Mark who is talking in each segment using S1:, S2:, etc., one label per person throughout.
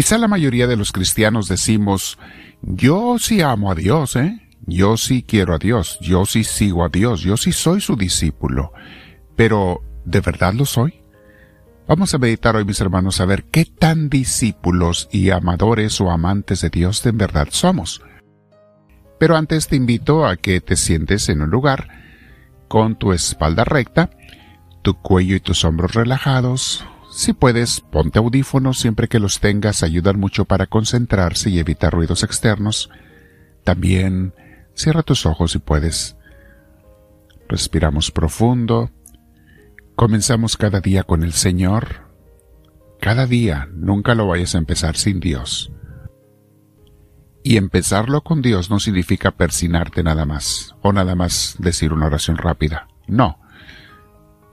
S1: Quizá la mayoría de los cristianos decimos, yo sí amo a Dios, ¿eh? Yo sí quiero a Dios, yo sí sigo a Dios, yo sí soy su discípulo. Pero, ¿de verdad lo soy? Vamos a meditar hoy, mis hermanos, a ver qué tan discípulos y amadores o amantes de Dios de verdad somos. Pero antes te invito a que te sientes en un lugar con tu espalda recta, tu cuello y tus hombros relajados. Si puedes, ponte audífonos siempre que los tengas, ayudan mucho para concentrarse y evitar ruidos externos. También cierra tus ojos si puedes. Respiramos profundo. Comenzamos cada día con el Señor. Cada día, nunca lo vayas a empezar sin Dios. Y empezarlo con Dios no significa persinarte nada más, o nada más decir una oración rápida. No.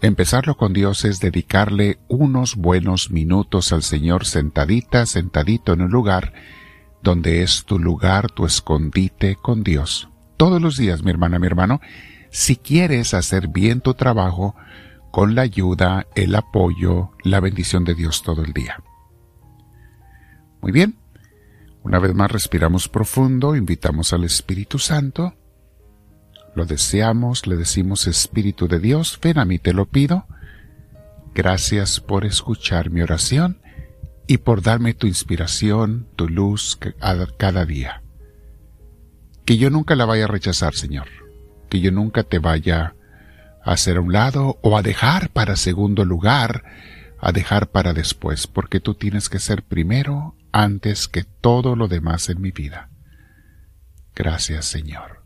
S1: Empezarlo con Dios es dedicarle unos buenos minutos al Señor sentadita, sentadito en un lugar donde es tu lugar, tu escondite con Dios. Todos los días, mi hermana, mi hermano, si quieres hacer bien tu trabajo, con la ayuda, el apoyo, la bendición de Dios todo el día. Muy bien, una vez más respiramos profundo, invitamos al Espíritu Santo, lo deseamos, le decimos Espíritu de Dios, ven a mí te lo pido. Gracias por escuchar mi oración y por darme tu inspiración, tu luz cada día. Que yo nunca la vaya a rechazar, Señor. Que yo nunca te vaya a hacer a un lado o a dejar para segundo lugar, a dejar para después, porque tú tienes que ser primero antes que todo lo demás en mi vida. Gracias, Señor.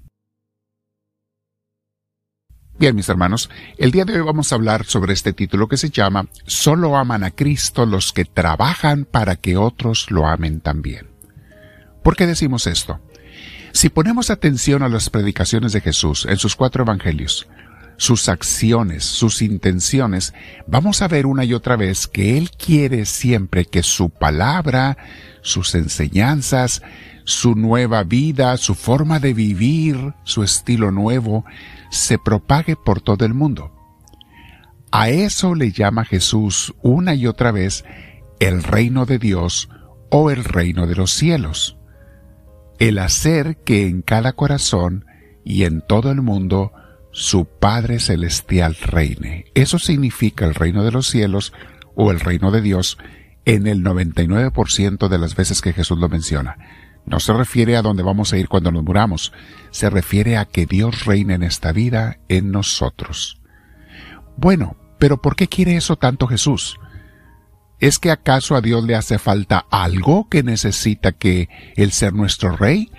S1: Bien, mis hermanos, el día de hoy vamos a hablar sobre este título que se llama Solo aman a Cristo los que trabajan para que otros lo amen también. ¿Por qué decimos esto? Si ponemos atención a las predicaciones de Jesús en sus cuatro evangelios, sus acciones, sus intenciones, vamos a ver una y otra vez que Él quiere siempre que su palabra, sus enseñanzas, su nueva vida, su forma de vivir, su estilo nuevo, se propague por todo el mundo. A eso le llama Jesús una y otra vez el reino de Dios o el reino de los cielos. El hacer que en cada corazón y en todo el mundo su Padre Celestial reine. Eso significa el reino de los cielos o el reino de Dios en el 99% de las veces que Jesús lo menciona. No se refiere a dónde vamos a ir cuando nos muramos, se refiere a que Dios reine en esta vida en nosotros. Bueno, pero ¿por qué quiere eso tanto Jesús? ¿Es que acaso a Dios le hace falta algo que necesita que Él ser nuestro rey?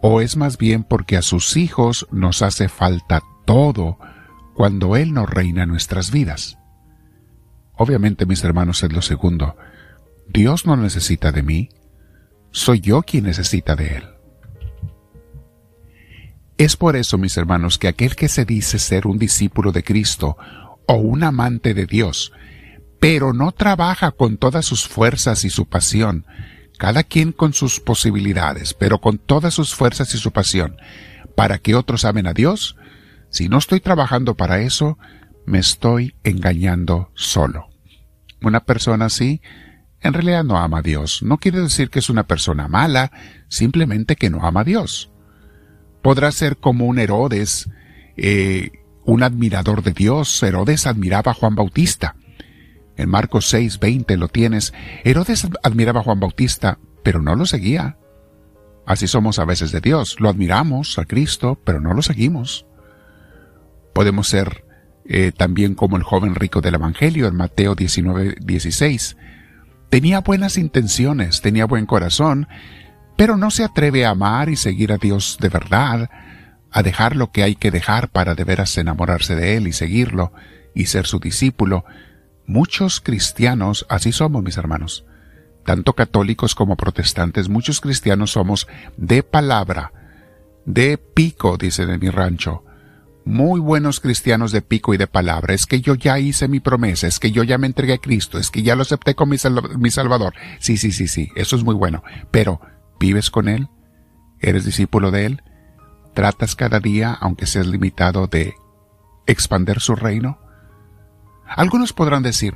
S1: ¿O es más bien porque a sus hijos nos hace falta todo cuando Él no reina en nuestras vidas? Obviamente, mis hermanos, es lo segundo. Dios no necesita de mí, soy yo quien necesita de Él. Es por eso, mis hermanos, que aquel que se dice ser un discípulo de Cristo o un amante de Dios, pero no trabaja con todas sus fuerzas y su pasión, cada quien con sus posibilidades, pero con todas sus fuerzas y su pasión, para que otros amen a Dios, si no estoy trabajando para eso, me estoy engañando solo. Una persona así en realidad no ama a Dios. No quiere decir que es una persona mala, simplemente que no ama a Dios. Podrá ser como un Herodes, eh, un admirador de Dios. Herodes admiraba a Juan Bautista. En Marcos 6, 20 lo tienes. Herodes admiraba a Juan Bautista, pero no lo seguía. Así somos a veces de Dios. Lo admiramos a Cristo, pero no lo seguimos. Podemos ser eh, también como el joven rico del Evangelio en Mateo 19, 16 Tenía buenas intenciones, tenía buen corazón, pero no se atreve a amar y seguir a Dios de verdad, a dejar lo que hay que dejar para de veras enamorarse de Él y seguirlo y ser su discípulo. Muchos cristianos, así somos mis hermanos, tanto católicos como protestantes, muchos cristianos somos de palabra, de pico, dicen en mi rancho, muy buenos cristianos de pico y de palabra, es que yo ya hice mi promesa, es que yo ya me entregué a Cristo, es que ya lo acepté como mi, Salvador. Sí, sí, sí, sí, eso es muy bueno. Pero, ¿vives con Él? ¿Eres discípulo de Él? ¿Tratas cada día, aunque seas limitado, de expander su reino? Algunos podrán decir,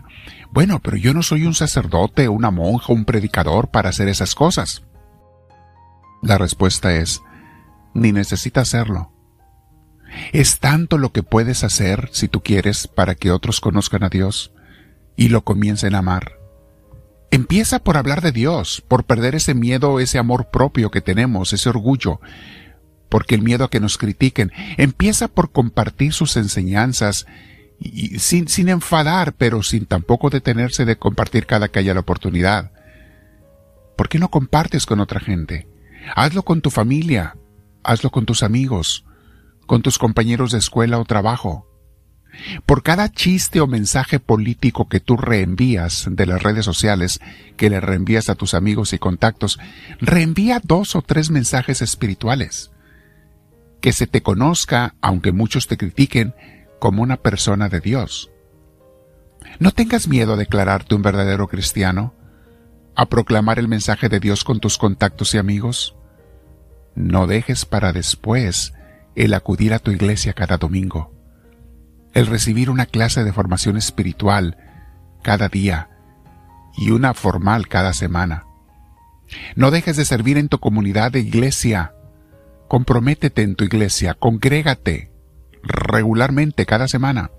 S1: bueno, pero yo no soy un sacerdote, una monja, un predicador para hacer esas cosas. La respuesta es, ni necesita hacerlo. Es tanto lo que puedes hacer, si tú quieres, para que otros conozcan a Dios y lo comiencen a amar. Empieza por hablar de Dios, por perder ese miedo, ese amor propio que tenemos, ese orgullo, porque el miedo a que nos critiquen. Empieza por compartir sus enseñanzas, y, sin, sin enfadar, pero sin tampoco detenerse de compartir cada que haya la oportunidad. ¿Por qué no compartes con otra gente? Hazlo con tu familia, hazlo con tus amigos, con tus compañeros de escuela o trabajo. Por cada chiste o mensaje político que tú reenvías de las redes sociales, que le reenvías a tus amigos y contactos, reenvía dos o tres mensajes espirituales. Que se te conozca, aunque muchos te critiquen, como una persona de Dios. No tengas miedo a declararte un verdadero cristiano, a proclamar el mensaje de Dios con tus contactos y amigos. No dejes para después el acudir a tu iglesia cada domingo el recibir una clase de formación espiritual cada día y una formal cada semana. No dejes de servir en tu comunidad de iglesia. Comprométete en tu iglesia, congrégate regularmente cada semana.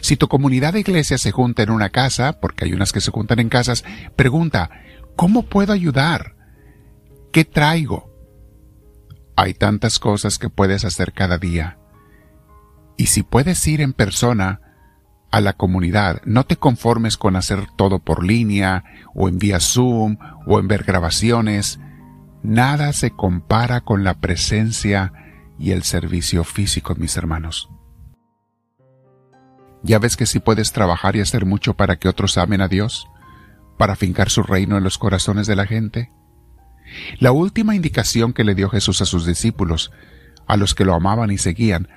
S1: Si tu comunidad de iglesia se junta en una casa, porque hay unas que se juntan en casas, pregunta, ¿cómo puedo ayudar? ¿Qué traigo? Hay tantas cosas que puedes hacer cada día. Y si puedes ir en persona a la comunidad, no te conformes con hacer todo por línea o en vía Zoom o en ver grabaciones. Nada se compara con la presencia y el servicio físico, mis hermanos. ¿Ya ves que si puedes trabajar y hacer mucho para que otros amen a Dios? ¿Para fincar su reino en los corazones de la gente? La última indicación que le dio Jesús a sus discípulos, a los que lo amaban y seguían,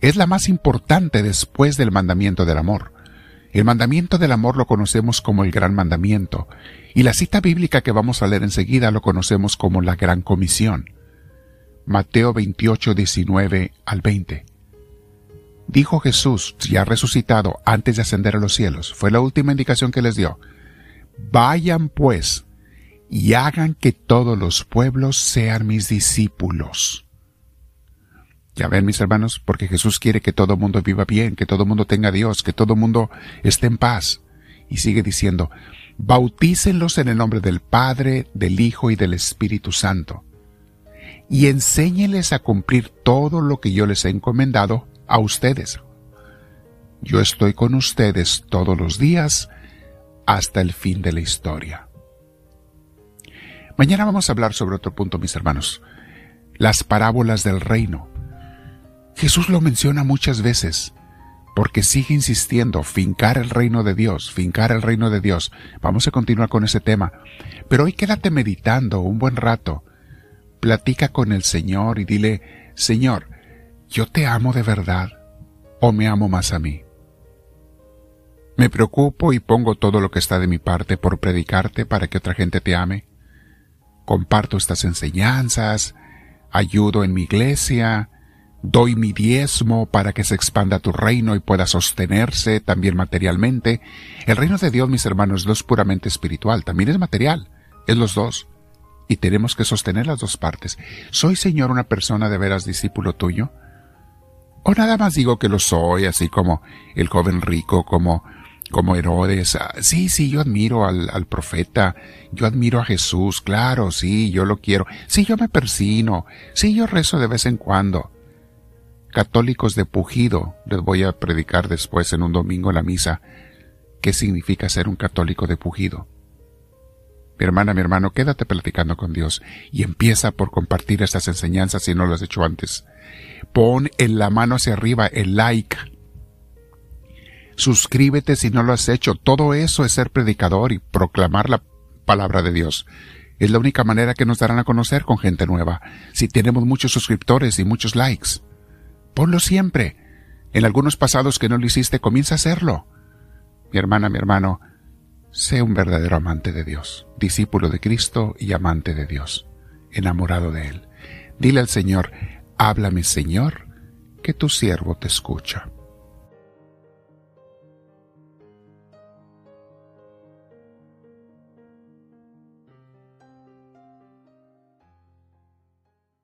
S1: es la más importante después del mandamiento del amor. El mandamiento del amor lo conocemos como el gran mandamiento, y la cita bíblica que vamos a leer enseguida lo conocemos como la gran comisión. Mateo 28, 19 al 20. Dijo Jesús, ya resucitado, antes de ascender a los cielos, fue la última indicación que les dio. Vayan pues y hagan que todos los pueblos sean mis discípulos ya ven, mis hermanos, porque Jesús quiere que todo mundo viva bien, que todo mundo tenga Dios, que todo mundo esté en paz. Y sigue diciendo, bautícenlos en el nombre del Padre, del Hijo y del Espíritu Santo. Y enséñeles a cumplir todo lo que yo les he encomendado a ustedes. Yo estoy con ustedes todos los días hasta el fin de la historia. Mañana vamos a hablar sobre otro punto, mis hermanos, las parábolas del reino. Jesús lo menciona muchas veces, porque sigue insistiendo, fincar el reino de Dios, fincar el reino de Dios. Vamos a continuar con ese tema. Pero hoy quédate meditando un buen rato. Platica con el Señor y dile, Señor, ¿yo te amo de verdad o me amo más a mí? Me preocupo y pongo todo lo que está de mi parte por predicarte para que otra gente te ame. Comparto estas enseñanzas, ayudo en mi iglesia, doy mi diezmo para que se expanda tu reino y pueda sostenerse también materialmente. El reino de Dios, mis hermanos, no es puramente espiritual, también es material, es los dos. Y tenemos que sostener las dos partes. ¿Soy, Señor, una persona de veras discípulo tuyo? ¿O nada más digo que lo soy, así como el joven rico, como, como Herodes? Ah, sí, sí, yo admiro al, al profeta, yo admiro a Jesús, claro, sí, yo lo quiero. Sí, yo me persino, sí, yo rezo de vez en cuando católicos de pujido, les voy a predicar después en un domingo la misa, qué significa ser un católico de pujido. Mi hermana, mi hermano, quédate platicando con Dios y empieza por compartir estas enseñanzas si no lo has hecho antes. Pon en la mano hacia arriba el like. Suscríbete si no lo has hecho. Todo eso es ser predicador y proclamar la palabra de Dios. Es la única manera que nos darán a conocer con gente nueva, si tenemos muchos suscriptores y muchos likes. Ponlo siempre. En algunos pasados que no lo hiciste, comienza a hacerlo. Mi hermana, mi hermano, sé un verdadero amante de Dios, discípulo de Cristo y amante de Dios, enamorado de Él. Dile al Señor, háblame Señor, que tu siervo te escucha.